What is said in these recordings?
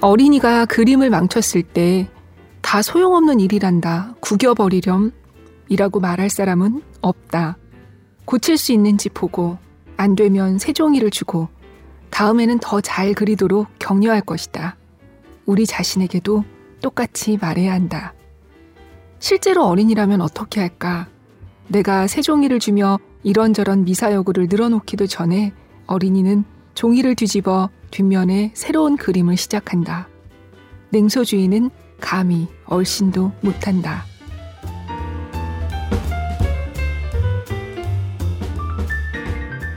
어린이가 그림을 망쳤을 때 다 소용없는 일이란다. 구겨버리렴. 이라고 말할 사람은 없다. 고칠 수 있는지 보고 안 되면 새 종이를 주고 다음에는 더 잘 그리도록 격려할 것이다. 우리 자신에게도 똑같이 말해야 한다. 실제로 어린이라면 어떻게 할까? 내가 새 종이를 주며 이런저런 미사여구를 늘어놓기도 전에 어린이는 종이를 뒤집어 뒷면에 새로운 그림을 시작한다. 냉소주의는 감히 얼씬도 못한다.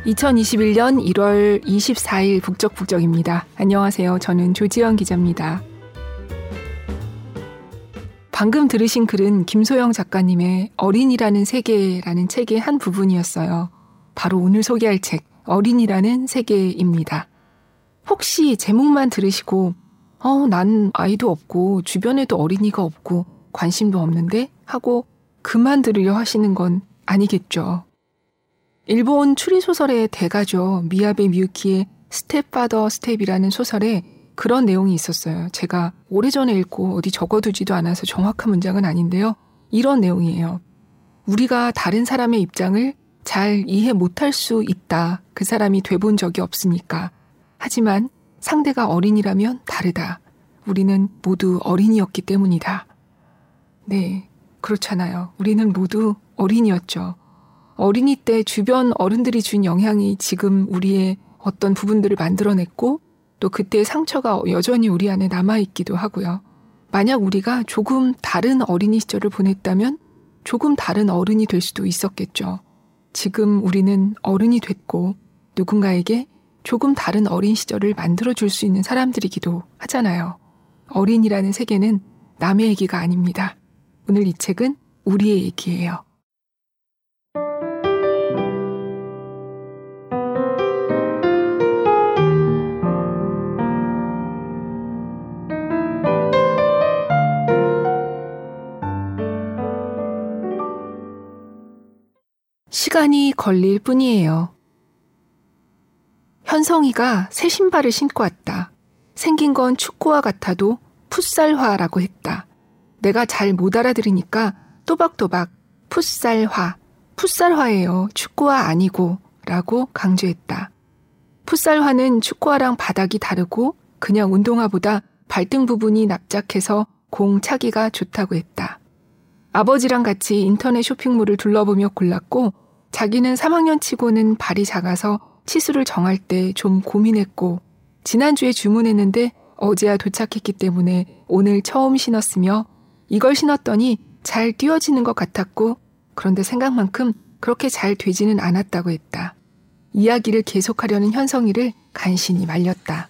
2021년 1월 24일 북적북적입니다. 안녕하세요. 저는 조지현 기자입니다. 방금 들으신 글은 김소영 작가님의 어린이라는 세계라는 책의 한 부분이었어요. 바로 오늘 소개할 책, 어린이라는 세계입니다. 혹시 제목만 들으시고, 어, 난 아이도 없고, 주변에도 어린이가 없고, 관심도 없는데? 하고 그만 들으려 하시는 건 아니겠죠. 일본 추리소설의 대가죠. 미야베 미유키의 Stepfather Step이라는 소설에 그런 내용이 있었어요. 제가 오래전에 읽고 어디 적어두지도 않아서 정확한 문장은 아닌데요. 이런 내용이에요. 우리가 다른 사람의 입장을 잘 이해 못할 수 있다. 그 사람이 돼본 적이 없으니까. 하지만 상대가 어린이라면 다르다. 우리는 모두 어린이였기 때문이다. 네, 그렇잖아요. 우리는 모두 어린이였죠. 어린이 때 주변 어른들이 준 영향이 지금 우리의 어떤 부분들을 만들어냈고 또 그때의 상처가 여전히 우리 안에 남아있기도 하고요. 만약 우리가 조금 다른 어린이 시절을 보냈다면 조금 다른 어른이 될 수도 있었겠죠. 지금 우리는 어른이 됐고 누군가에게 조금 다른 어린 시절을 만들어줄 수 있는 사람들이기도 하잖아요. 어린이라는 세계는 남의 얘기가 아닙니다. 오늘 이 책은 우리의 얘기예요. 시간이 걸릴 뿐이에요. 현성이가 새 신발을 신고 왔다. 생긴 건 축구와 같아도 풋살화라고 했다. 내가 잘 못 알아들으니까 또박또박 풋살화, 풋살화예요. 축구화 아니고 라고 강조했다. 풋살화는 축구화랑 바닥이 다르고 그냥 운동화보다 발등 부분이 납작해서 공 차기가 좋다고 했다. 아버지랑 같이 인터넷 쇼핑몰을 둘러보며 골랐고 자기는 3학년 치고는 발이 작아서 치수를 정할 때 좀 고민했고 지난주에 주문했는데 어제야 도착했기 때문에 오늘 처음 신었으며 이걸 신었더니 잘 뛰어지는 것 같았고 그런데 생각만큼 그렇게 잘 되지는 않았다고 했다. 이야기를 계속하려는 현성이를 간신히 말렸다.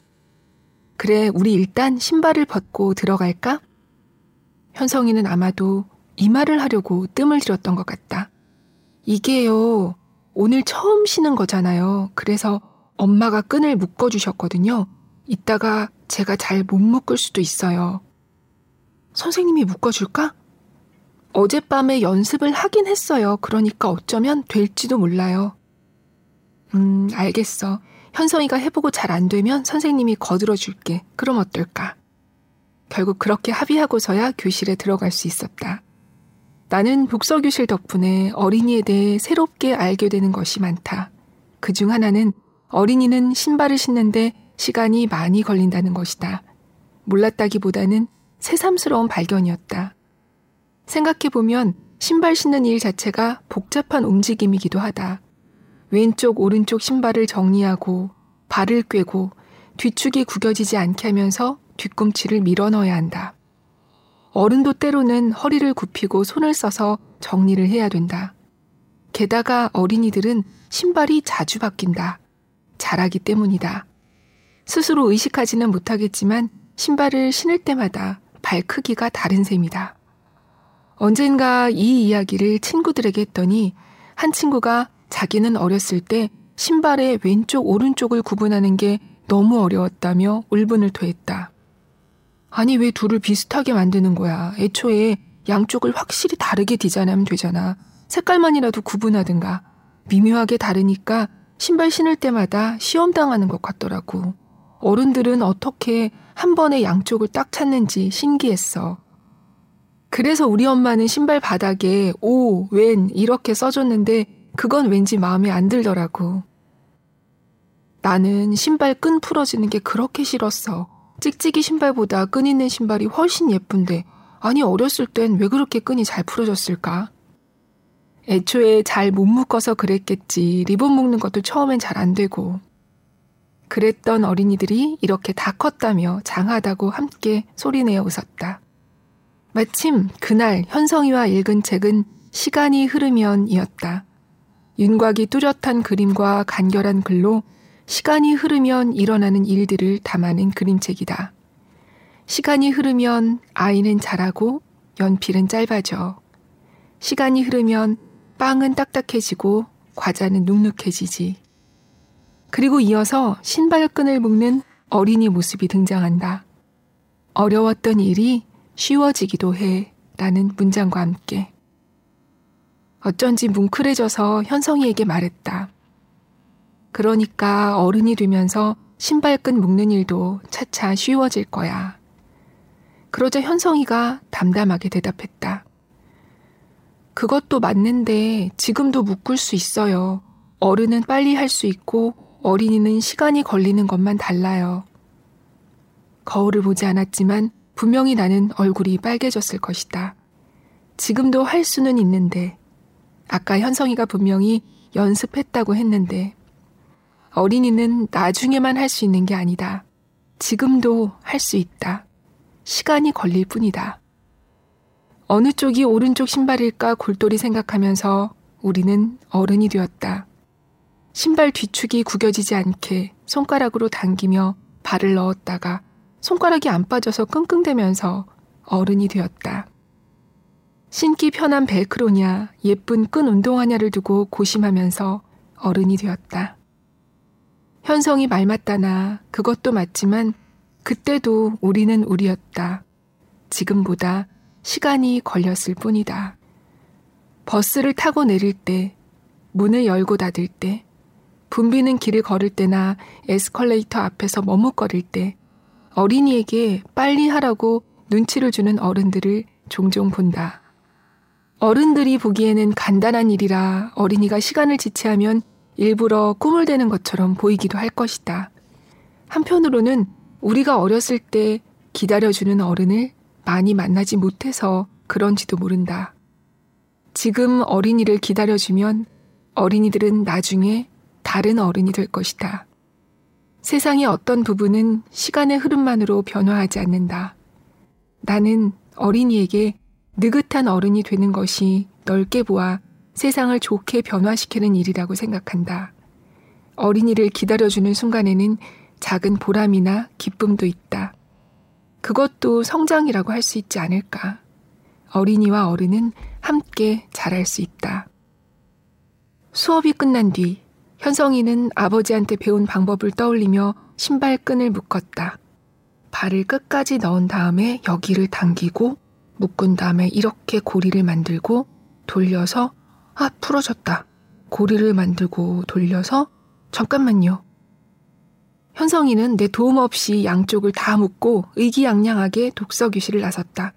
그래, 우리 일단 신발을 벗고 들어갈까? 현성이는 아마도 이 말을 하려고 뜸을 들였던 것 같다. 이게요, 오늘 처음 쉬는 거잖아요. 그래서 엄마가 끈을 묶어주셨거든요. 이따가 제가 잘 못 묶을 수도 있어요. 선생님이 묶어줄까? 어젯밤에 연습을 하긴 했어요. 그러니까 어쩌면 될지도 몰라요. 음, 알겠어. 현성이가 해보고 잘 안 되면 선생님이 거들어 줄게. 그럼 어떨까? 결국 그렇게 합의하고서야 교실에 들어갈 수 있었다. 나는 복서교실 덕분에 어린이에 대해 새롭게 알게 되는 것이 많다. 그 중 하나는 어린이는 신발을 신는데 시간이 많이 걸린다는 것이다. 몰랐다기보다는 새삼스러운 발견이었다. 생각해보면 신발 신는 일 자체가 복잡한 움직임이기도 하다. 왼쪽, 오른쪽 신발을 정리하고 발을 꿰고 뒤축이 구겨지지 않게 하면서 뒤꿈치를 밀어 넣어야 한다. 어른도 때로는 허리를 굽히고 손을 써서 정리를 해야 된다. 게다가 어린이들은 신발이 자주 바뀐다. 자라기 때문이다. 스스로 의식하지는 못하겠지만 신발을 신을 때마다 발 크기가 다른 셈이다. 언젠가 이 이야기를 친구들에게 했더니 한 친구가 자기는 어렸을 때 신발의 왼쪽, 오른쪽을 구분하는 게 너무 어려웠다며 울분을 토했다. 아니, 왜 둘을 비슷하게 만드는 거야? 애초에 양쪽을 확실히 다르게 디자인하면 되잖아. 색깔만이라도 구분하든가. 미묘하게 다르니까 신발 신을 때마다 시험 당하는 것 같더라고. 어른들은 어떻게 한 번에 양쪽을 딱 찾는지 신기했어. 그래서 우리 엄마는 신발 바닥에 오, 웬 이렇게 써줬는데 그건 왠지 마음에 안 들더라고. 나는 신발 끈 풀어지는 게 그렇게 싫었어. 찍찍이 신발보다 끈 있는 신발이 훨씬 예쁜데, 아니, 어렸을 땐 왜 그렇게 끈이 잘 풀어졌을까? 애초에 잘 못 묶어서 그랬겠지. 리본 묶는 것도 처음엔 잘 안 되고. 그랬던 어린이들이 이렇게 다 컸다며 장하다고 함께 소리내어 웃었다. 마침 그날 현성이와 읽은 책은 시간이 흐르면이었다. 윤곽이 뚜렷한 그림과 간결한 글로 시간이 흐르면 일어나는 일들을 담아낸 그림책이다. 시간이 흐르면 아이는 자라고 연필은 짧아져. 시간이 흐르면 빵은 딱딱해지고 과자는 눅눅해지지. 그리고 이어서 신발끈을 묶는 어린이 모습이 등장한다. 어려웠던 일이 쉬워지기도 해. 라는 문장과 함께. 어쩐지 뭉클해져서 현성이에게 말했다. 그러니까 어른이 되면서 신발끈 묶는 일도 차차 쉬워질 거야. 그러자 현성이가 담담하게 대답했다. 그것도 맞는데 지금도 묶을 수 있어요. 어른은 빨리 할 수 있고 어린이는 시간이 걸리는 것만 달라요. 거울을 보지 않았지만 분명히 나는 얼굴이 빨개졌을 것이다. 지금도 할 수는 있는데 아까 현성이가 분명히 연습했다고 했는데 어린이는 나중에만 할 수 있는 게 아니다. 지금도 할 수 있다. 시간이 걸릴 뿐이다. 어느 쪽이 오른쪽 신발일까 골똘히 생각하면서 우리는 어른이 되었다. 신발 뒤축이 구겨지지 않게 손가락으로 당기며 발을 넣었다가 손가락이 안 빠져서 끙끙대면서 어른이 되었다. 신기 편한 벨크로냐, 예쁜 끈 운동화냐를 두고 고심하면서 어른이 되었다. 현성이 말 맞다나 그것도 맞지만 그때도 우리는 우리였다. 지금보다 시간이 걸렸을 뿐이다. 버스를 타고 내릴 때, 문을 열고 닫을 때, 붐비는 길을 걸을 때나 에스컬레이터 앞에서 머뭇거릴 때, 어린이에게 빨리 하라고 눈치를 주는 어른들을 종종 본다. 어른들이 보기에는 간단한 일이라 어린이가 시간을 지체하면 일부러 꿈을 대는 것처럼 보이기도 할 것이다. 한편으로는 우리가 어렸을 때 기다려주는 어른을 많이 만나지 못해서 그런지도 모른다. 지금 어린이를 기다려주면 어린이들은 나중에 다른 어른이 될 것이다. 세상의 어떤 부분은 시간의 흐름만으로 변화하지 않는다. 나는 어린이에게 느긋한 어른이 되는 것이 넓게 보아 세상을 좋게 변화시키는 일이라고 생각한다. 어린이를 기다려주는 순간에는 작은 보람이나 기쁨도 있다. 그것도 성장이라고 할 수 있지 않을까. 어린이와 어른은 함께 자랄 수 있다. 수업이 끝난 뒤 현성이는 아버지한테 배운 방법을 떠올리며 신발끈을 묶었다. 발을 끝까지 넣은 다음에 여기를 당기고 묶은 다음에 이렇게 고리를 만들고 돌려서 아 풀어졌다. 고리를 만들고 돌려서 잠깐만요. 현성이는 내 도움 없이 양쪽을 다 묶고 의기양양하게 독서 교실을 나섰다.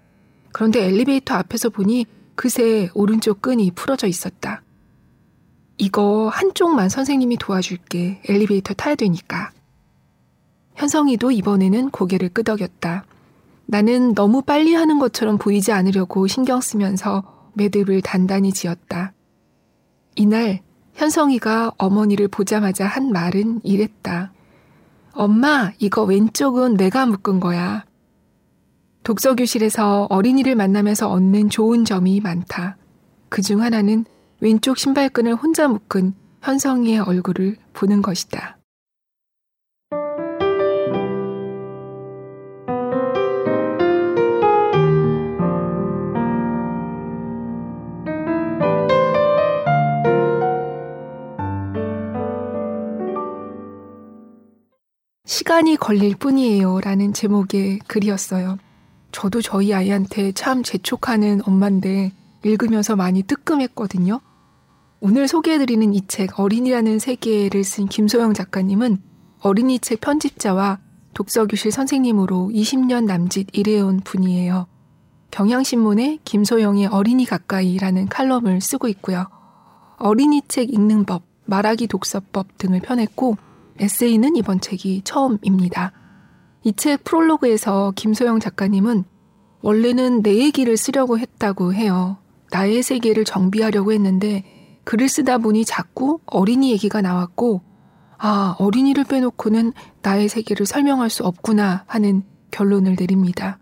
그런데 엘리베이터 앞에서 보니 그새 오른쪽 끈이 풀어져 있었다. 이거 한쪽만 선생님이 도와줄게. 엘리베이터 타야 되니까. 현성이도 이번에는 고개를 끄덕였다. 나는 너무 빨리 하는 것처럼 보이지 않으려고 신경 쓰면서 매듭을 단단히 지었다. 이날 현성이가 어머니를 보자마자 한 말은 이랬다. 엄마, 이거 왼쪽은 내가 묶은 거야. 독서교실에서 어린이를 만나면서 얻는 좋은 점이 많다. 그 중 하나는 왼쪽 신발끈을 혼자 묶은 현성이의 얼굴을 보는 것이다. 시간이 걸릴 뿐이에요. 라는 제목의 글이었어요. 저도 저희 아이한테 참 재촉하는 엄마인데 읽으면서 많이 뜨끔했거든요. 오늘 소개해드리는 이 책, 어린이라는 세계를 쓴 김소영 작가님은 어린이 책 편집자와 독서교실 선생님으로 20년 남짓 일해온 분이에요. 경향신문에 김소영의 어린이 가까이라는 칼럼을 쓰고 있고요. 어린이 책 읽는 법, 말하기 독서법 등을 펴냈고 에세이는 이번 책이 처음입니다. 이 책 프롤로그에서 김소영 작가님은 원래는 내 얘기를 쓰려고 했다고 해요. 나의 세계를 정비하려고 했는데 글을 쓰다 보니 자꾸 어린이 얘기가 나왔고 아, 어린이를 빼놓고는 나의 세계를 설명할 수 없구나 하는 결론을 내립니다.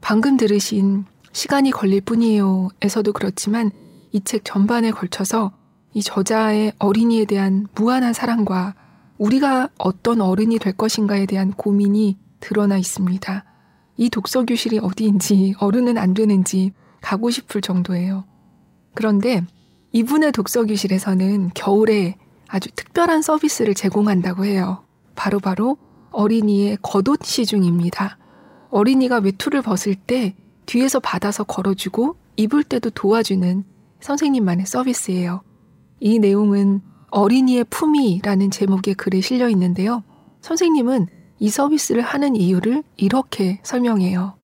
방금 들으신 시간이 걸릴 뿐이에요 에서도 그렇지만 이 책 전반에 걸쳐서 이 저자의 어린이에 대한 무한한 사랑과 우리가 어떤 어른이 될 것인가에 대한 고민이 드러나 있습니다. 이 독서 교실이 어디인지 어른은 안 되는지 가고 싶을 정도예요. 그런데 이분의 독서 교실에서는 겨울에 아주 특별한 서비스를 제공한다고 해요. 바로바로 바로 어린이의 겉옷 시중입니다. 어린이가 외투를 벗을 때 뒤에서 받아서 걸어주고 입을 때도 도와주는 선생님만의 서비스예요. 이 내용은 어린이의 품위라는 제목의 글에 실려 있는데요. 선생님은 이 서비스를 하는 이유를 이렇게 설명해요.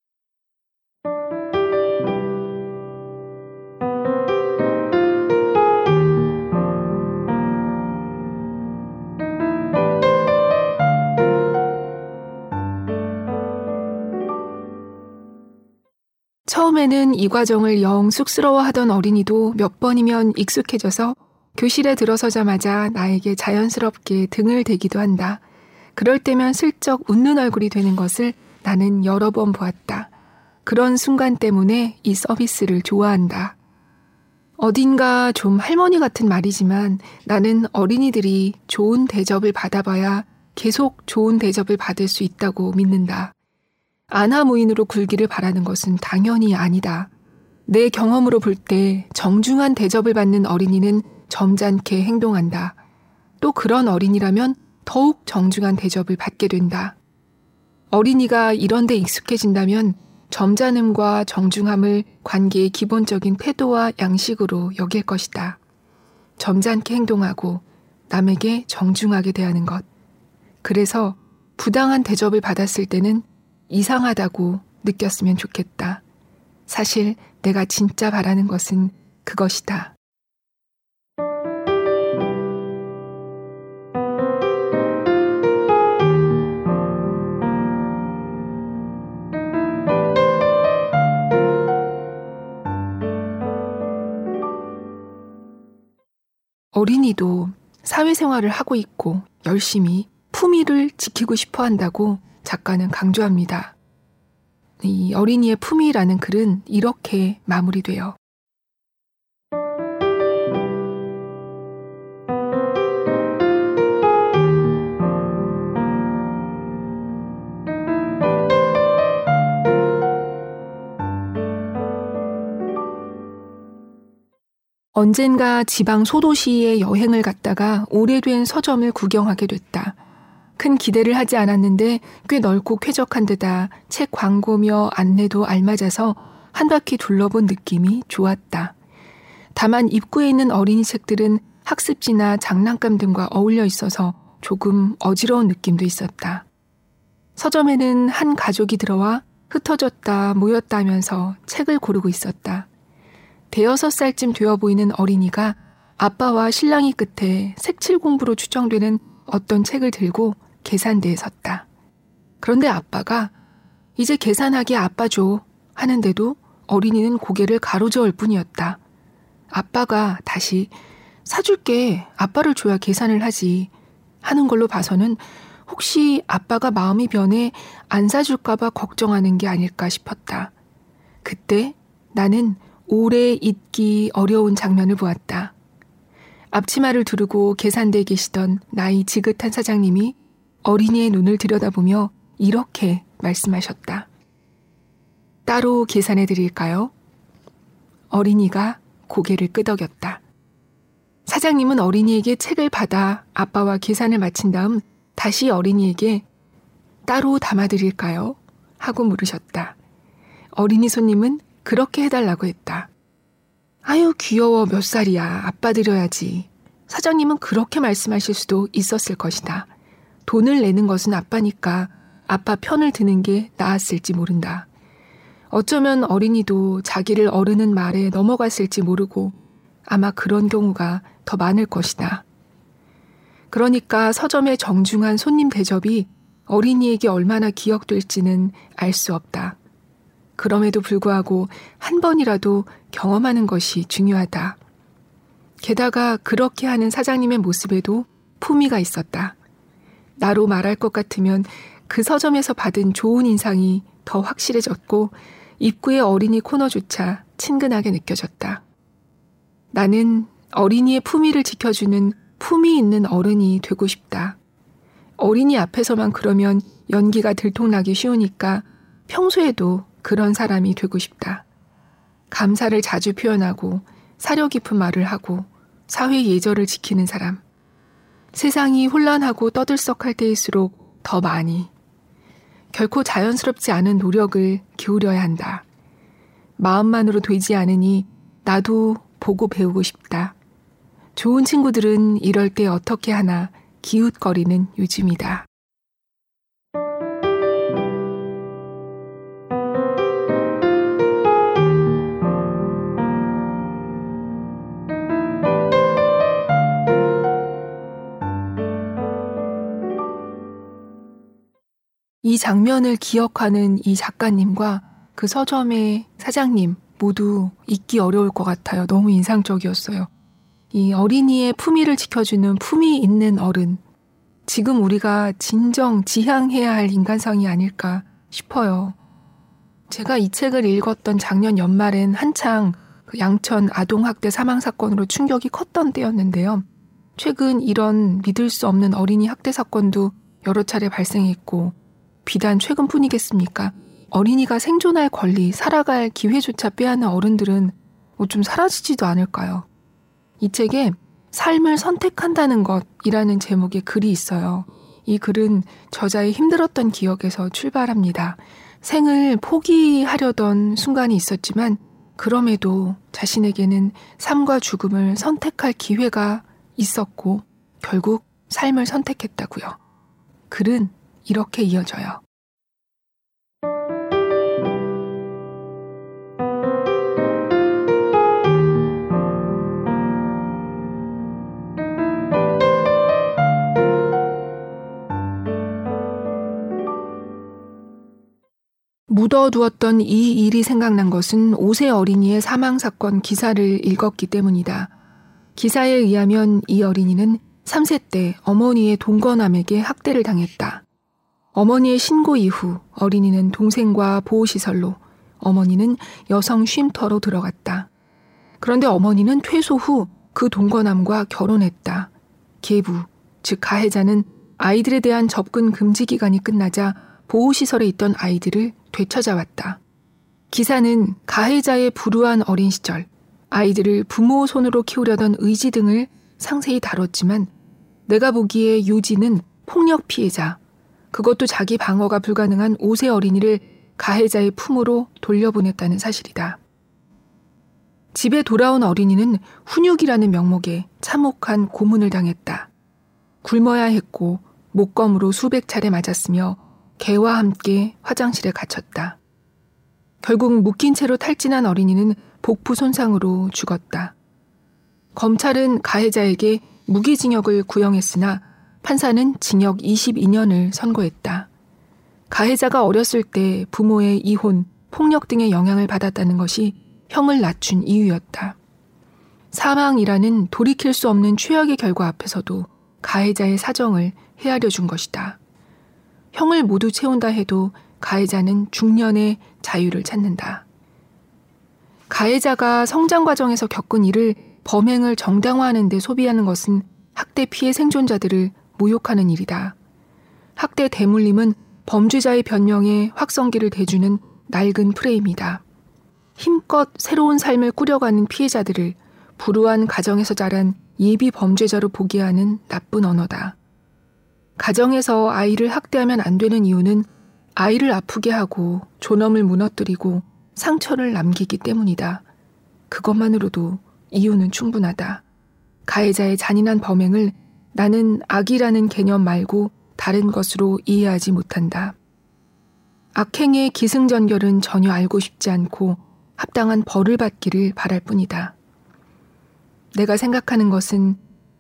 처음에는 이 과정을 영 쑥스러워하던 어린이도 몇 번이면 익숙해져서 교실에 들어서자마자 나에게 자연스럽게 등을 대기도 한다. 그럴 때면 슬쩍 웃는 얼굴이 되는 것을 나는 여러 번 보았다. 그런 순간 때문에 이 서비스를 좋아한다. 어딘가 좀 할머니 같은 말이지만 나는 어린이들이 좋은 대접을 받아봐야 계속 좋은 대접을 받을 수 있다고 믿는다. 아나무인으로 굴기를 바라는 것은 당연히 아니다. 내 경험으로 볼 때 정중한 대접을 받는 어린이는 점잖게 행동한다. 또 그런 어린이라면 더욱 정중한 대접을 받게 된다. 어린이가 이런 데 익숙해진다면 점잖음과 정중함을 관계의 기본적인 태도와 양식으로 여길 것이다. 점잖게 행동하고 남에게 정중하게 대하는 것. 그래서 부당한 대접을 받았을 때는 이상하다고 느꼈으면 좋겠다. 사실 내가 진짜 바라는 것은 그것이다. 어린이도 사회생활을 하고 있고 열심히 품위를 지키고 싶어 한다고 작가는 강조합니다. 이 어린이의 품위라는 글은 이렇게 마무리돼요. 언젠가 지방 소도시에 여행을 갔다가 오래된 서점을 구경하게 됐다. 큰 기대를 하지 않았는데 꽤 넓고 쾌적한 데다 책 광고며 안내도 알맞아서 한 바퀴 둘러본 느낌이 좋았다. 다만 입구에 있는 어린이 책들은 학습지나 장난감 등과 어울려 있어서 조금 어지러운 느낌도 있었다. 서점에는 한 가족이 들어와 흩어졌다 모였다 하면서 책을 고르고 있었다. 대여섯 살쯤 되어 보이는 어린이가 아빠와 신랑이 끝에 색칠 공부로 추정되는 어떤 책을 들고 계산대에 섰다. 그런데 아빠가 이제 계산하기 아빠 줘 하는데도 어린이는 고개를 가로저을 뿐이었다. 아빠가 다시 사줄게 아빠를 줘야 계산을 하지 하는 걸로 봐서는 혹시 아빠가 마음이 변해 안 사줄까봐 걱정하는 게 아닐까 싶었다. 그때 나는 오래 잊기 어려운 장면을 보았다. 앞치마를 두르고 계산대에 계시던 나이 지긋한 사장님이 어린이의 눈을 들여다보며 이렇게 말씀하셨다. 따로 계산해 드릴까요? 어린이가 고개를 끄덕였다. 사장님은 어린이에게 책을 받아 아빠와 계산을 마친 다음 다시 어린이에게 따로 담아 드릴까요? 하고 물으셨다. 어린이 손님은 그렇게 해달라고 했다. 아유, 귀여워. 몇 살이야. 아빠 드려야지. 사장님은 그렇게 말씀하실 수도 있었을 것이다. 돈을 내는 것은 아빠니까 아빠 편을 드는 게 나았을지 모른다. 어쩌면 어린이도 자기를 어르는 말에 넘어갔을지 모르고 아마 그런 경우가 더 많을 것이다. 그러니까 서점의 정중한 손님 대접이 어린이에게 얼마나 기억될지는 알 수 없다. 그럼에도 불구하고 한 번이라도 경험하는 것이 중요하다. 게다가 그렇게 하는 사장님의 모습에도 품위가 있었다. 나로 말할 것 같으면 그 서점에서 받은 좋은 인상이 더 확실해졌고 입구의 어린이 코너조차 친근하게 느껴졌다. 나는 어린이의 품위를 지켜주는 품위 있는 어른이 되고 싶다. 어린이 앞에서만 그러면 연기가 들통나기 쉬우니까 평소에도 그런 사람이 되고 싶다. 감사를 자주 표현하고 사려 깊은 말을 하고 사회 예절을 지키는 사람. 세상이 혼란하고 떠들썩할 때일수록 더 많이. 결코 자연스럽지 않은 노력을 기울여야 한다. 마음만으로 되지 않으니 나도 보고 배우고 싶다. 좋은 친구들은 이럴 때 어떻게 하나 기웃거리는 요즘이다. 이 장면을 기억하는 이 작가님과 그 서점의 사장님 모두 잊기 어려울 것 같아요. 너무 인상적이었어요. 이 어린이의 품위를 지켜주는 품위 있는 어른. 지금 우리가 진정 지향해야 할 인간성이 아닐까 싶어요. 제가 이 책을 읽었던 작년 연말엔 한창 그 양천 아동학대 사망사건으로 충격이 컸던 때였는데요. 최근 이런 믿을 수 없는 어린이 학대 사건도 여러 차례 발생했고, 비단 최근뿐이겠습니까? 어린이가 생존할 권리, 살아갈 기회조차 빼앗는 어른들은 뭐 좀 사라지지도 않을까요? 이 책에 삶을 선택한다는 것이라는 제목의 글이 있어요. 이 글은 저자의 힘들었던 기억에서 출발합니다. 생을 포기하려던 순간이 있었지만 그럼에도 자신에게는 삶과 죽음을 선택할 기회가 있었고 결국 삶을 선택했다고요. 글은 이렇게 이어져요. 묻어두었던 이 일이 생각난 것은 5세 어린이의 사망사건 기사를 읽었기 때문이다. 기사에 의하면 이 어린이는 3세 때 어머니의 동거남에게 학대를 당했다. 어머니의 신고 이후 어린이는 동생과 보호시설로, 어머니는 여성 쉼터로 들어갔다. 그런데 어머니는 퇴소 후 그 동거남과 결혼했다. 계부, 즉 가해자는 아이들에 대한 접근 금지 기간이 끝나자 보호시설에 있던 아이들을 되찾아왔다. 기사는 가해자의 불우한 어린 시절, 아이들을 부모 손으로 키우려던 의지 등을 상세히 다뤘지만 내가 보기에 유지는 폭력 피해자, 그것도 자기 방어가 불가능한 5세 어린이를 가해자의 품으로 돌려보냈다는 사실이다. 집에 돌아온 어린이는 훈육이라는 명목에 참혹한 고문을 당했다. 굶어야 했고 목검으로 수백 차례 맞았으며 개와 함께 화장실에 갇혔다. 결국 묶인 채로 탈진한 어린이는 복부 손상으로 죽었다. 검찰은 가해자에게 무기징역을 구형했으나 판사는 징역 22년을 선고했다. 가해자가 어렸을 때 부모의 이혼, 폭력 등의 영향을 받았다는 것이 형을 낮춘 이유였다. 사망이라는 돌이킬 수 없는 최악의 결과 앞에서도 가해자의 사정을 헤아려 준 것이다. 형을 모두 채운다 해도 가해자는 중년의 자유를 찾는다. 가해자가 성장 과정에서 겪은 일을 범행을 정당화하는 데 소비하는 것은 학대 피해 생존자들을 모욕하는 일이다. 학대 대물림은 범죄자의 변명에 확성기를 대주는 낡은 프레임이다. 힘껏 새로운 삶을 꾸려가는 피해자들을 불우한 가정에서 자란 예비 범죄자로 보게 하는 나쁜 언어다. 가정에서 아이를 학대하면 안 되는 이유는 아이를 아프게 하고 존엄을 무너뜨리고 상처를 남기기 때문이다. 그것만으로도 이유는 충분하다. 가해자의 잔인한 범행을 나는 악이라는 개념 말고 다른 것으로 이해하지 못한다. 악행의 기승전결은 전혀 알고 싶지 않고 합당한 벌을 받기를 바랄 뿐이다. 내가 생각하는 것은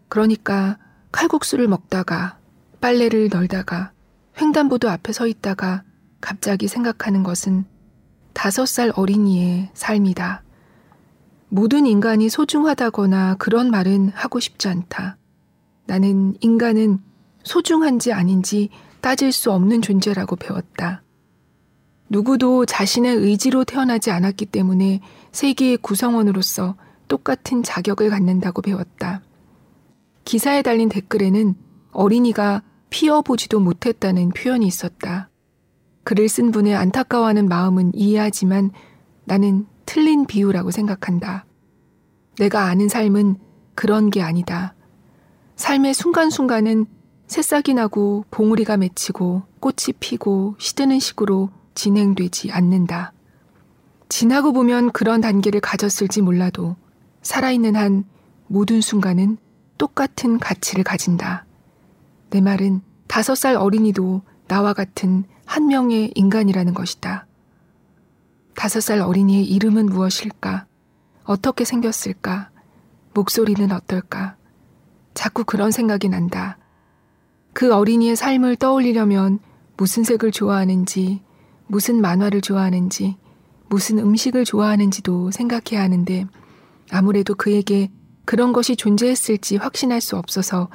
그러니까 칼국수를 먹다가 빨래를 널다가 횡단보도 앞에 서 있다가 갑자기 생각하는 것은 다섯 살 어린이의 삶이다. 모든 인간이 소중하다거나 그런 말은 하고 싶지 않다. 나는 인간은 소중한지 아닌지 따질 수 없는 존재라고 배웠다. 누구도 자신의 의지로 태어나지 않았기 때문에 세계의 구성원으로서 똑같은 자격을 갖는다고 배웠다. 기사에 달린 댓글에는 어린이가 피어보지도 못했다는 표현이 있었다. 글을 쓴 분의 안타까워하는 마음은 이해하지만 나는 틀린 비유라고 생각한다. 내가 아는 삶은 그런 게 아니다. 삶의 순간순간은 새싹이 나고 봉우리가 맺히고 꽃이 피고 시드는 식으로 진행되지 않는다. 지나고 보면 그런 단계를 가졌을지 몰라도 살아있는 한 모든 순간은 똑같은 가치를 가진다. 내 말은 다섯 살 어린이도 나와 같은 한 명의 인간이라는 것이다. 다섯 살 어린이의 이름은 무엇일까? 어떻게 생겼을까? 목소리는 어떨까? 자꾸 그런 생각이 난다. 그 어린이의 삶을 떠올리려면 무슨 색을 좋아하는지, 무슨 만화를 좋아하는지, 무슨 음식을 좋아하는지도 생각해야 하는데 아무래도 그에게 그런 것이 존재했을지 확신할 수 없어서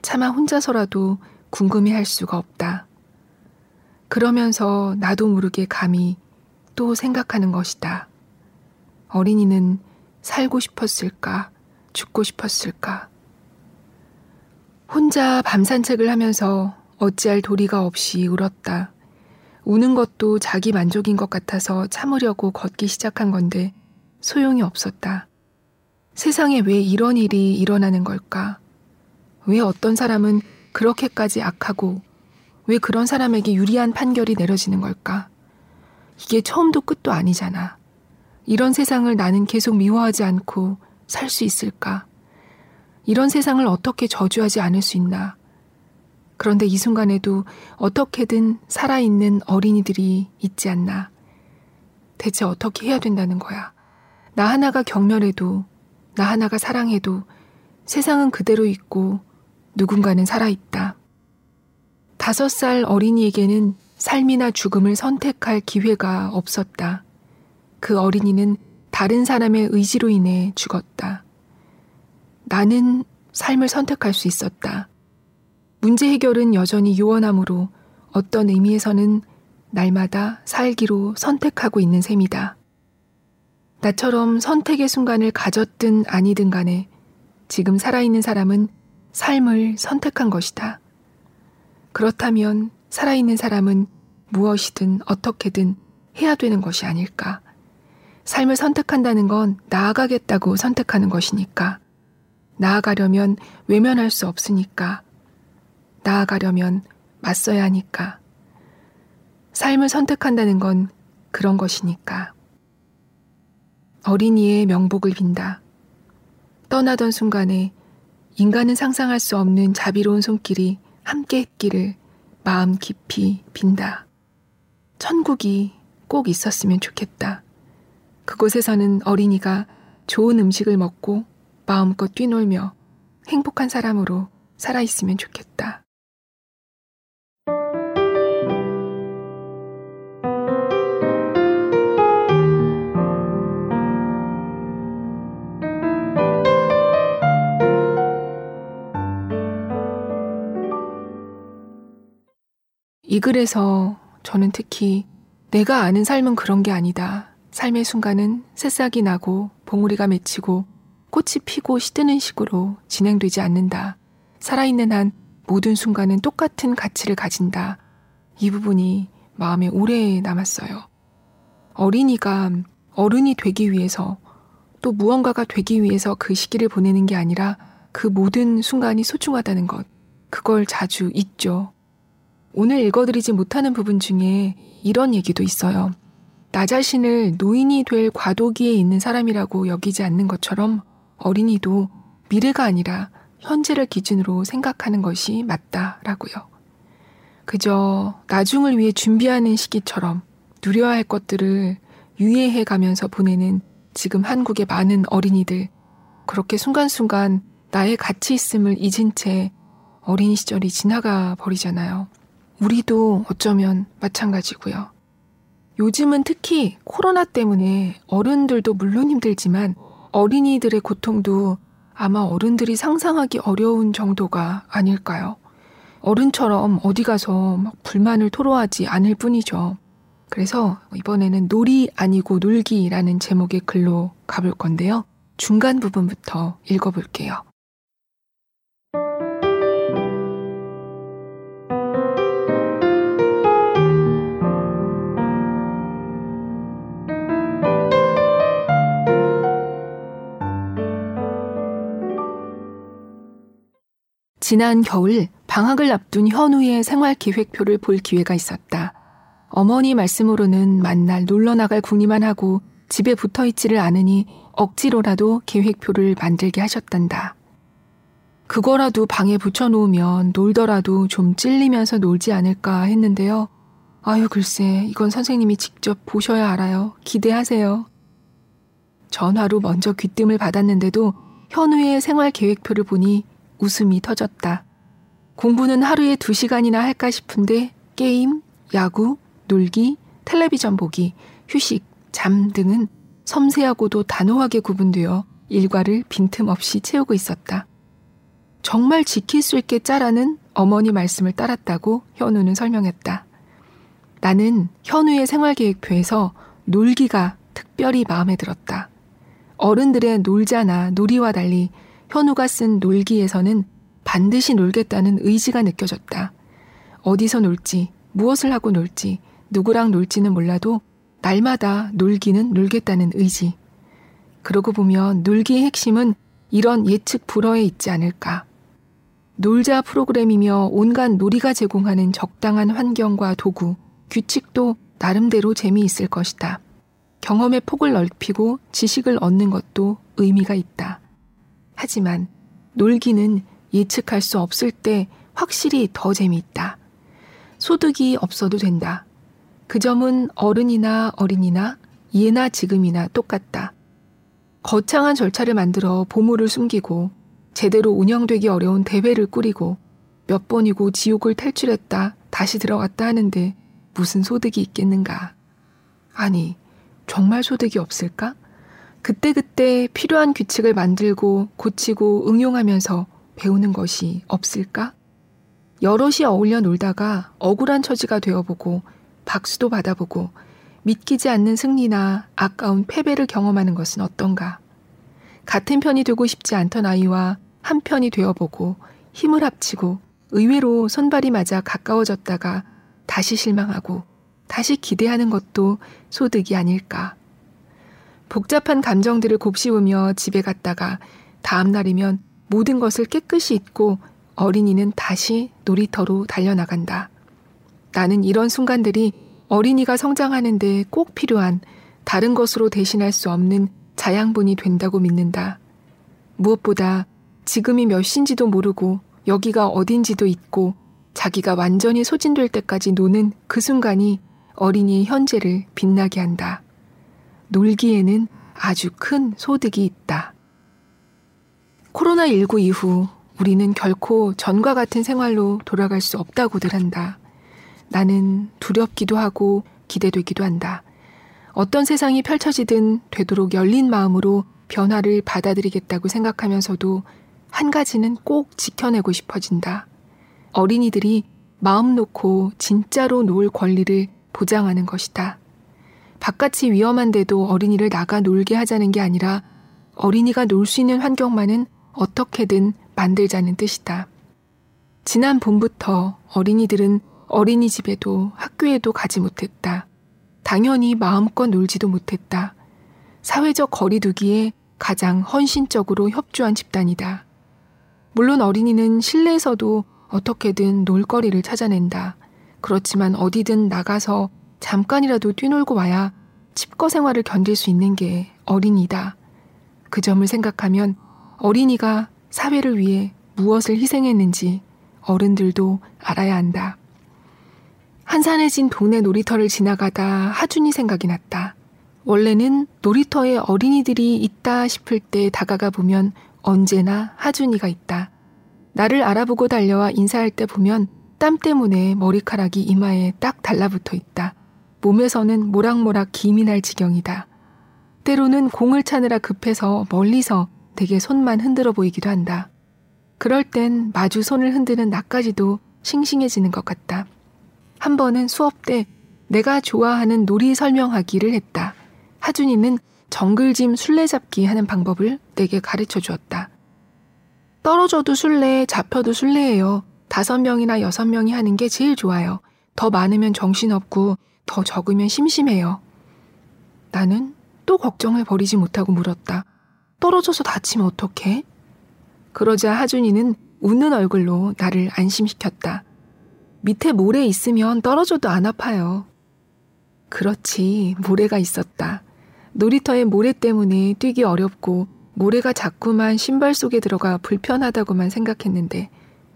차마 혼자서라도 궁금해 할 수가 없다. 그러면서 나도 모르게 감히 또 생각하는 것이다. 어린이는 살고 싶었을까? 죽고 싶었을까? 혼자 밤 산책을 하면서 어찌할 도리가 없이 울었다. 우는 것도 자기 만족인 것 같아서 참으려고 걷기 시작한 건데 소용이 없었다. 세상에 왜 이런 일이 일어나는 걸까? 왜 어떤 사람은 그렇게까지 악하고 왜 그런 사람에게 유리한 판결이 내려지는 걸까? 이게 처음도 끝도 아니잖아. 이런 세상을 나는 계속 미워하지 않고 살 수 있을까? 이런 세상을 어떻게 저주하지 않을 수 있나? 그런데 이 순간에도 어떻게든 살아있는 어린이들이 있지 않나? 대체 어떻게 해야 된다는 거야? 나 하나가 경멸해도, 나 하나가 사랑해도 세상은 그대로 있고 누군가는 살아있다. 다섯 살 어린이에게는 삶이나 죽음을 선택할 기회가 없었다. 그 어린이는 다른 사람의 의지로 인해 죽었다. 나는 삶을 선택할 수 있었다. 문제 해결은 여전히 요원함으로 어떤 의미에서는 날마다 살기로 선택하고 있는 셈이다. 나처럼 선택의 순간을 가졌든 아니든 간에 지금 살아있는 사람은 삶을 선택한 것이다. 그렇다면 살아있는 사람은 무엇이든 어떻게든 해야 되는 것이 아닐까. 삶을 선택한다는 건 나아가겠다고 선택하는 것이니까. 나아가려면 외면할 수 없으니까. 나아가려면 맞서야 하니까. 삶을 선택한다는 건 그런 것이니까. 어린이의 명복을 빈다. 떠나던 순간에 인간은 상상할 수 없는 자비로운 손길이 함께 했기를 마음 깊이 빈다. 천국이 꼭 있었으면 좋겠다. 그곳에서는 어린이가 좋은 음식을 먹고 마음껏 뛰놀며 행복한 사람으로 살아있으면 좋겠다. 이 글에서 저는 특히 내가 아는 삶은 그런 게 아니다. 삶의 순간은 새싹이 나고 봉우리가 맺히고 꽃이 피고 시드는 식으로 진행되지 않는다. 살아있는 한 모든 순간은 똑같은 가치를 가진다. 이 부분이 마음에 오래 남았어요. 어린이가 어른이 되기 위해서 또 무언가가 되기 위해서 그 시기를 보내는 게 아니라 그 모든 순간이 소중하다는 것. 그걸 자주 잊죠. 오늘 읽어드리지 못하는 부분 중에 이런 얘기도 있어요. 나 자신을 노인이 될 과도기에 있는 사람이라고 여기지 않는 것처럼 어린이도 미래가 아니라 현재를 기준으로 생각하는 것이 맞다라고요. 그저 나중을 위해 준비하는 시기처럼 누려야 할 것들을 유예해 가면서 보내는 지금 한국의 많은 어린이들. 그렇게 순간순간 나의 가치 있음을 잊은 채 어린 시절이 지나가 버리잖아요. 우리도 어쩌면 마찬가지고요. 요즘은 특히 코로나 때문에 어른들도 물론 힘들지만 어린이들의 고통도 아마 어른들이 상상하기 어려운 정도가 아닐까요? 어른처럼 어디 가서 막 불만을 토로하지 않을 뿐이죠. 그래서 이번에는 놀이 아니고 놀기라는 제목의 글로 가볼 건데요. 중간 부분부터 읽어볼게요. 지난 겨울 방학을 앞둔 현우의 생활 계획표를 볼 기회가 있었다. 어머니 말씀으로는 만날 놀러 나갈 궁리만 하고 집에 붙어 있지를 않으니 억지로라도 계획표를 만들게 하셨단다. 그거라도 방에 붙여놓으면 놀더라도 좀 찔리면서 놀지 않을까 했는데요. 아유, 글쎄, 이건 선생님이 직접 보셔야 알아요. 기대하세요. 전화로 먼저 귀뜸을 받았는데도 현우의 생활 계획표를 보니 웃음이 터졌다. 공부는 하루에 두 시간이나 할까 싶은데 게임, 야구, 놀기, 텔레비전 보기, 휴식, 잠 등은 섬세하고도 단호하게 구분되어 일과를 빈틈없이 채우고 있었다. 정말 지킬 수 있게 짜라는 어머니 말씀을 따랐다고 현우는 설명했다. 나는 현우의 생활계획표에서 놀기가 특별히 마음에 들었다. 어른들의 놀자나 놀이와 달리 현우가 쓴 놀기에서는 반드시 놀겠다는 의지가 느껴졌다. 어디서 놀지, 무엇을 하고 놀지, 누구랑 놀지는 몰라도 날마다 놀기는 놀겠다는 의지. 그러고 보면 놀기의 핵심은 이런 예측 불허에 있지 않을까. 놀자 프로그램이며 온갖 놀이가 제공하는 적당한 환경과 도구, 규칙도 나름대로 재미있을 것이다. 경험의 폭을 넓히고 지식을 얻는 것도 의미가 있다. 하지만 놀기는 예측할 수 없을 때 확실히 더 재미있다. 소득이 없어도 된다. 그 점은 어른이나 어린이나 예나 지금이나 똑같다. 거창한 절차를 만들어 보물을 숨기고 제대로 운영되기 어려운 대회를 꾸리고 몇 번이고 지옥을 탈출했다 다시 들어갔다 하는데 무슨 소득이 있겠는가? 아니, 정말 소득이 없을까? 그때그때 필요한 규칙을 만들고 고치고 응용하면서 배우는 것이 없을까? 여럿이 어울려 놀다가 억울한 처지가 되어보고 박수도 받아보고 믿기지 않는 승리나 아까운 패배를 경험하는 것은 어떤가? 같은 편이 되고 싶지 않던 아이와 한 편이 되어보고 힘을 합치고 의외로 손발이 맞아 가까워졌다가 다시 실망하고 다시 기대하는 것도 소득이 아닐까? 복잡한 감정들을 곱씹으며 집에 갔다가 다음 날이면 모든 것을 깨끗이 잊고 어린이는 다시 놀이터로 달려나간다. 나는 이런 순간들이 어린이가 성장하는데 꼭 필요한 다른 것으로 대신할 수 없는 자양분이 된다고 믿는다. 무엇보다 지금이 몇 시인지도 모르고 여기가 어딘지도 잊고 자기가 완전히 소진될 때까지 노는 그 순간이 어린이의 현재를 빛나게 한다. 놀기에는 아주 큰 소득이 있다. 코로나19 이후 우리는 결코 전과 같은 생활로 돌아갈 수 없다고들 한다. 나는 두렵기도 하고 기대되기도 한다. 어떤 세상이 펼쳐지든 되도록 열린 마음으로 변화를 받아들이겠다고 생각하면서도 한 가지는 꼭 지켜내고 싶어진다. 어린이들이 마음 놓고 진짜로 놀 권리를 보장하는 것이다. 바깥이 위험한데도 어린이를 나가 놀게 하자는 게 아니라 어린이가 놀 수 있는 환경만은 어떻게든 만들자는 뜻이다. 지난 봄부터 어린이들은 어린이집에도 학교에도 가지 못했다. 당연히 마음껏 놀지도 못했다. 사회적 거리두기에 가장 헌신적으로 협조한 집단이다. 물론 어린이는 실내에서도 어떻게든 놀거리를 찾아낸다. 그렇지만 어디든 나가서 잠깐이라도 뛰놀고 와야 집거 생활을 견딜 수 있는 게 어린이다. 그 점을 생각하면 어린이가 사회를 위해 무엇을 희생했는지 어른들도 알아야 한다. 한산해진 동네 놀이터를 지나가다 하준이 생각이 났다. 원래는 놀이터에 어린이들이 있다 싶을 때 다가가 보면 언제나 하준이가 있다. 나를 알아보고 달려와 인사할 때 보면 땀 때문에 머리카락이 이마에 딱 달라붙어 있다. 몸에서는 모락모락 김이 날 지경이다. 때로는 공을 차느라 급해서 멀리서 되게 손만 흔들어 보이기도 한다. 그럴 땐 마주 손을 흔드는 나까지도 싱싱해지는 것 같다. 한 번은 수업 때 내가 좋아하는 놀이 설명하기를 했다. 하준이는 정글짐 술래잡기 하는 방법을 내게 가르쳐 주었다. 떨어져도 술래, 잡혀도 술래예요. 다섯 명이나 여섯 명이 하는 게 제일 좋아요. 더 많으면 정신없고 더 적으면 심심해요. 나는 또 걱정을 버리지 못하고 물었다. 떨어져서 다치면 어떡해? 그러자 하준이는 웃는 얼굴로 나를 안심시켰다. 밑에 모래 있으면 떨어져도 안 아파요. 그렇지, 모래가 있었다. 놀이터에 모래 때문에 뛰기 어렵고 모래가 자꾸만 신발 속에 들어가 불편하다고만 생각했는데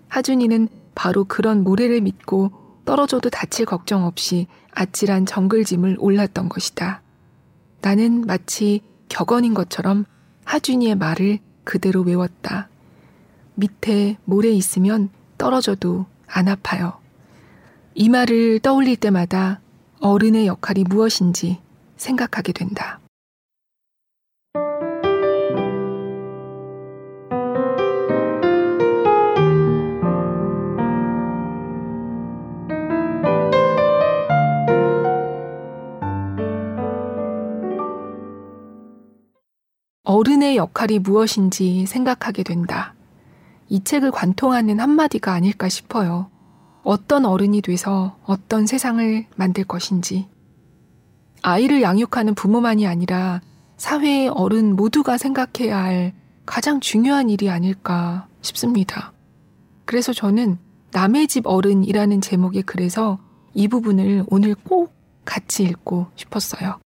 하준이는 바로 그런 모래를 믿고 떨어져도 다칠 걱정 없이 아찔한 정글짐을 올랐던 것이다. 나는 마치 격언인 것처럼 하준이의 말을 그대로 외웠다. 밑에 모래 있으면 떨어져도 안 아파요. 이 말을 떠올릴 때마다 어른의 역할이 무엇인지 생각하게 된다. 어른의 역할이 무엇인지 생각하게 된다. 이 책을 관통하는 한마디가 아닐까 싶어요. 어떤 어른이 돼서 어떤 세상을 만들 것인지. 아이를 양육하는 부모만이 아니라 사회의 어른 모두가 생각해야 할 가장 중요한 일이 아닐까 싶습니다. 그래서 저는 남의 집 어른이라는 제목의 글에서 이 부분을 오늘 꼭 같이 읽고 싶었어요.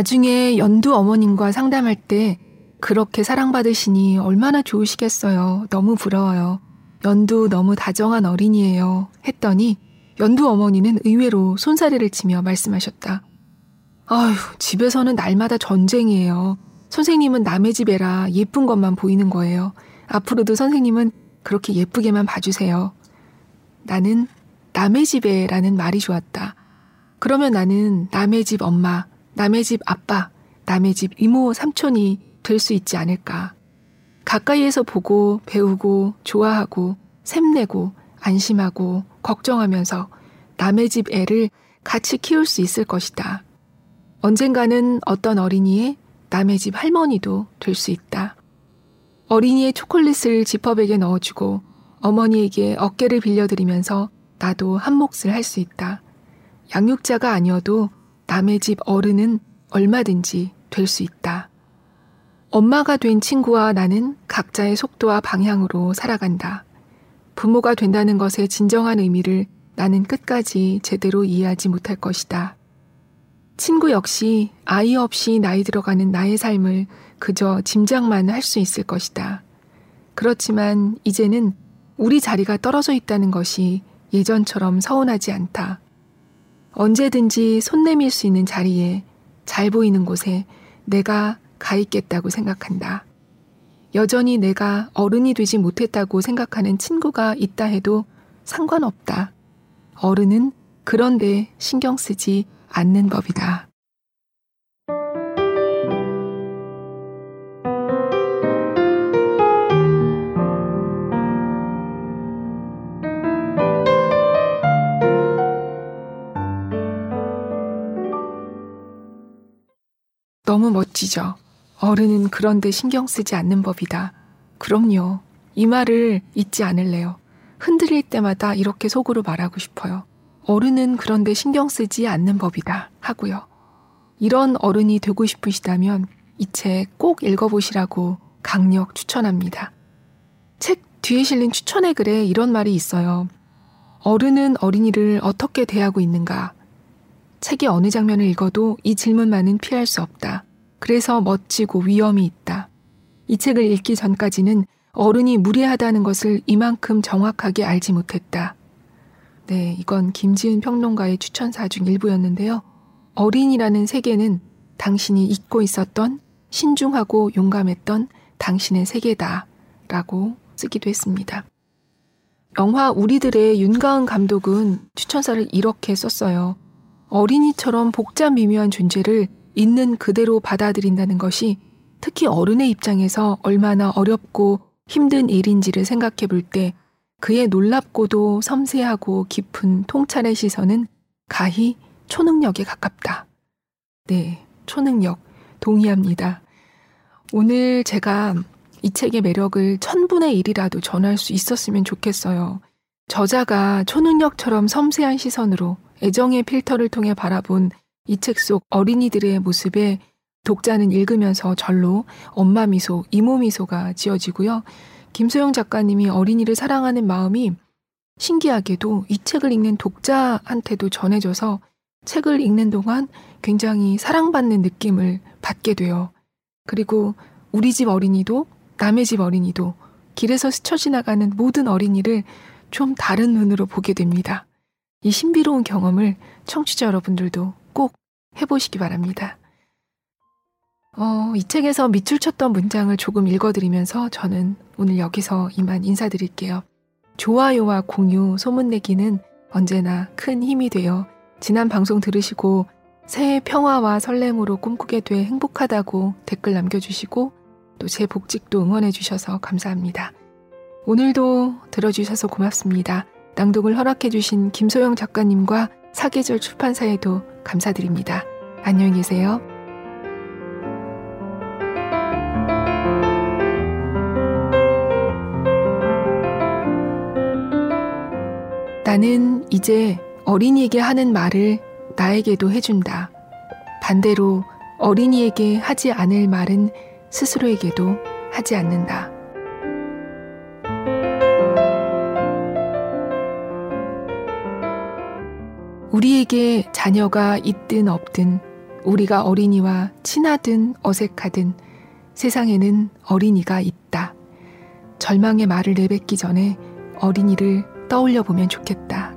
나중에 연두 어머님과 상담할 때 그렇게 사랑받으시니 얼마나 좋으시겠어요. 너무 부러워요. 연두 너무 다정한 어린이에요. 했더니 연두 어머니는 의외로 손사래를 치며 말씀하셨다. 아휴, 집에서는 날마다 전쟁이에요. 선생님은 남의 집에라 예쁜 것만 보이는 거예요. 앞으로도 선생님은 그렇게 예쁘게만 봐주세요. 나는 남의 집에라는 말이 좋았다. 그러면 나는 남의 집 엄마, 남의 집 아빠, 남의 집 이모, 삼촌이 될 수 있지 않을까. 가까이에서 보고 배우고 좋아하고 샘내고 안심하고 걱정하면서 남의 집 애를 같이 키울 수 있을 것이다. 언젠가는 어떤 어린이의 남의 집 할머니도 될 수 있다. 어린이의 초콜릿을 지퍼백에 넣어주고 어머니에게 어깨를 빌려드리면서 나도 한 몫을 할 수 있다. 양육자가 아니어도 남의 집 어른은 얼마든지 될 수 있다. 엄마가 된 친구와 나는 각자의 속도와 방향으로 살아간다. 부모가 된다는 것의 진정한 의미를 나는 끝까지 제대로 이해하지 못할 것이다. 친구 역시 아이 없이 나이 들어가는 나의 삶을 그저 짐작만 할 수 있을 것이다. 그렇지만 이제는 우리 자리가 떨어져 있다는 것이 예전처럼 서운하지 않다. 언제든지 손 내밀 수 있는 자리에 잘 보이는 곳에 내가 가 있겠다고 생각한다. 여전히 내가 어른이 되지 못했다고 생각하는 친구가 있다 해도 상관없다. 어른은 그런데 신경 쓰지 않는 법이다. 너무 멋지죠. 어른은 그런데 신경 쓰지 않는 법이다. 그럼요. 이 말을 잊지 않을래요. 흔들릴 때마다 이렇게 속으로 말하고 싶어요. 어른은 그런데 신경 쓰지 않는 법이다. 하고요. 이런 어른이 되고 싶으시다면 이 책 꼭 읽어보시라고 강력 추천합니다. 책 뒤에 실린 추천의 글에 이런 말이 있어요. 어른은 어린이를 어떻게 대하고 있는가? 책의 어느 장면을 읽어도 이 질문만은 피할 수 없다. 그래서 멋지고 위험이 있다. 이 책을 읽기 전까지는 어른이 무례하다는 것을 이만큼 정확하게 알지 못했다. 네, 이건 김지은 평론가의 추천사 중 일부였는데요. 어린이라는 세계는 당신이 잊고 있었던 신중하고 용감했던 당신의 세계다. 라고 쓰기도 했습니다. 영화 우리들의 윤가은 감독은 추천사를 이렇게 썼어요. 어린이처럼 복잡 미묘한 존재를 있는 그대로 받아들인다는 것이 특히 어른의 입장에서 얼마나 어렵고 힘든 일인지를 생각해 볼 때 그의 놀랍고도 섬세하고 깊은 통찰의 시선은 가히 초능력에 가깝다. 네, 초능력. 동의합니다. 오늘 제가 이 책의 매력을 천분의 일이라도 전할 수 있었으면 좋겠어요. 저자가 초능력처럼 섬세한 시선으로 애정의 필터를 통해 바라본 이 책 속 어린이들의 모습에 독자는 읽으면서 절로 엄마 미소, 이모 미소가 지어지고요. 김소영 작가님이 어린이를 사랑하는 마음이 신기하게도 이 책을 읽는 독자한테도 전해져서 책을 읽는 동안 굉장히 사랑받는 느낌을 받게 돼요. 그리고 우리 집 어린이도 남의 집 어린이도 길에서 스쳐 지나가는 모든 어린이를 좀 다른 눈으로 보게 됩니다. 이 신비로운 경험을 청취자 여러분들도 꼭 해보시기 바랍니다. 어, 이 책에서 밑줄 쳤던 문장을 조금 읽어드리면서 저는 오늘 여기서 이만 인사드릴게요. 좋아요와 공유, 소문내기는 언제나 큰 힘이 되어 지난 방송 들으시고 새해 평화와 설렘으로 꿈꾸게 돼 행복하다고 댓글 남겨주시고 또 제 복직도 응원해주셔서 감사합니다. 오늘도 들어주셔서 고맙습니다. 낭독을 허락해주신 김소영 작가님과 사계절 출판사에도 감사드립니다. 안녕히 계세요. 나는 이제 어린이에게 하는 말을 나에게도 해준다. 반대로 어린이에게 하지 않을 말은 스스로에게도 하지 않는다. 우리에게 자녀가 있든 없든 우리가 어린이와 친하든 어색하든 세상에는 어린이가 있다. 절망의 말을 내뱉기 전에 어린이를 떠올려 보면 좋겠다.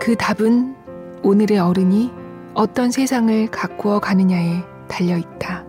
그 답은 오늘의 어른이 어떤 세상을 가꾸어 가느냐에 달려 있다.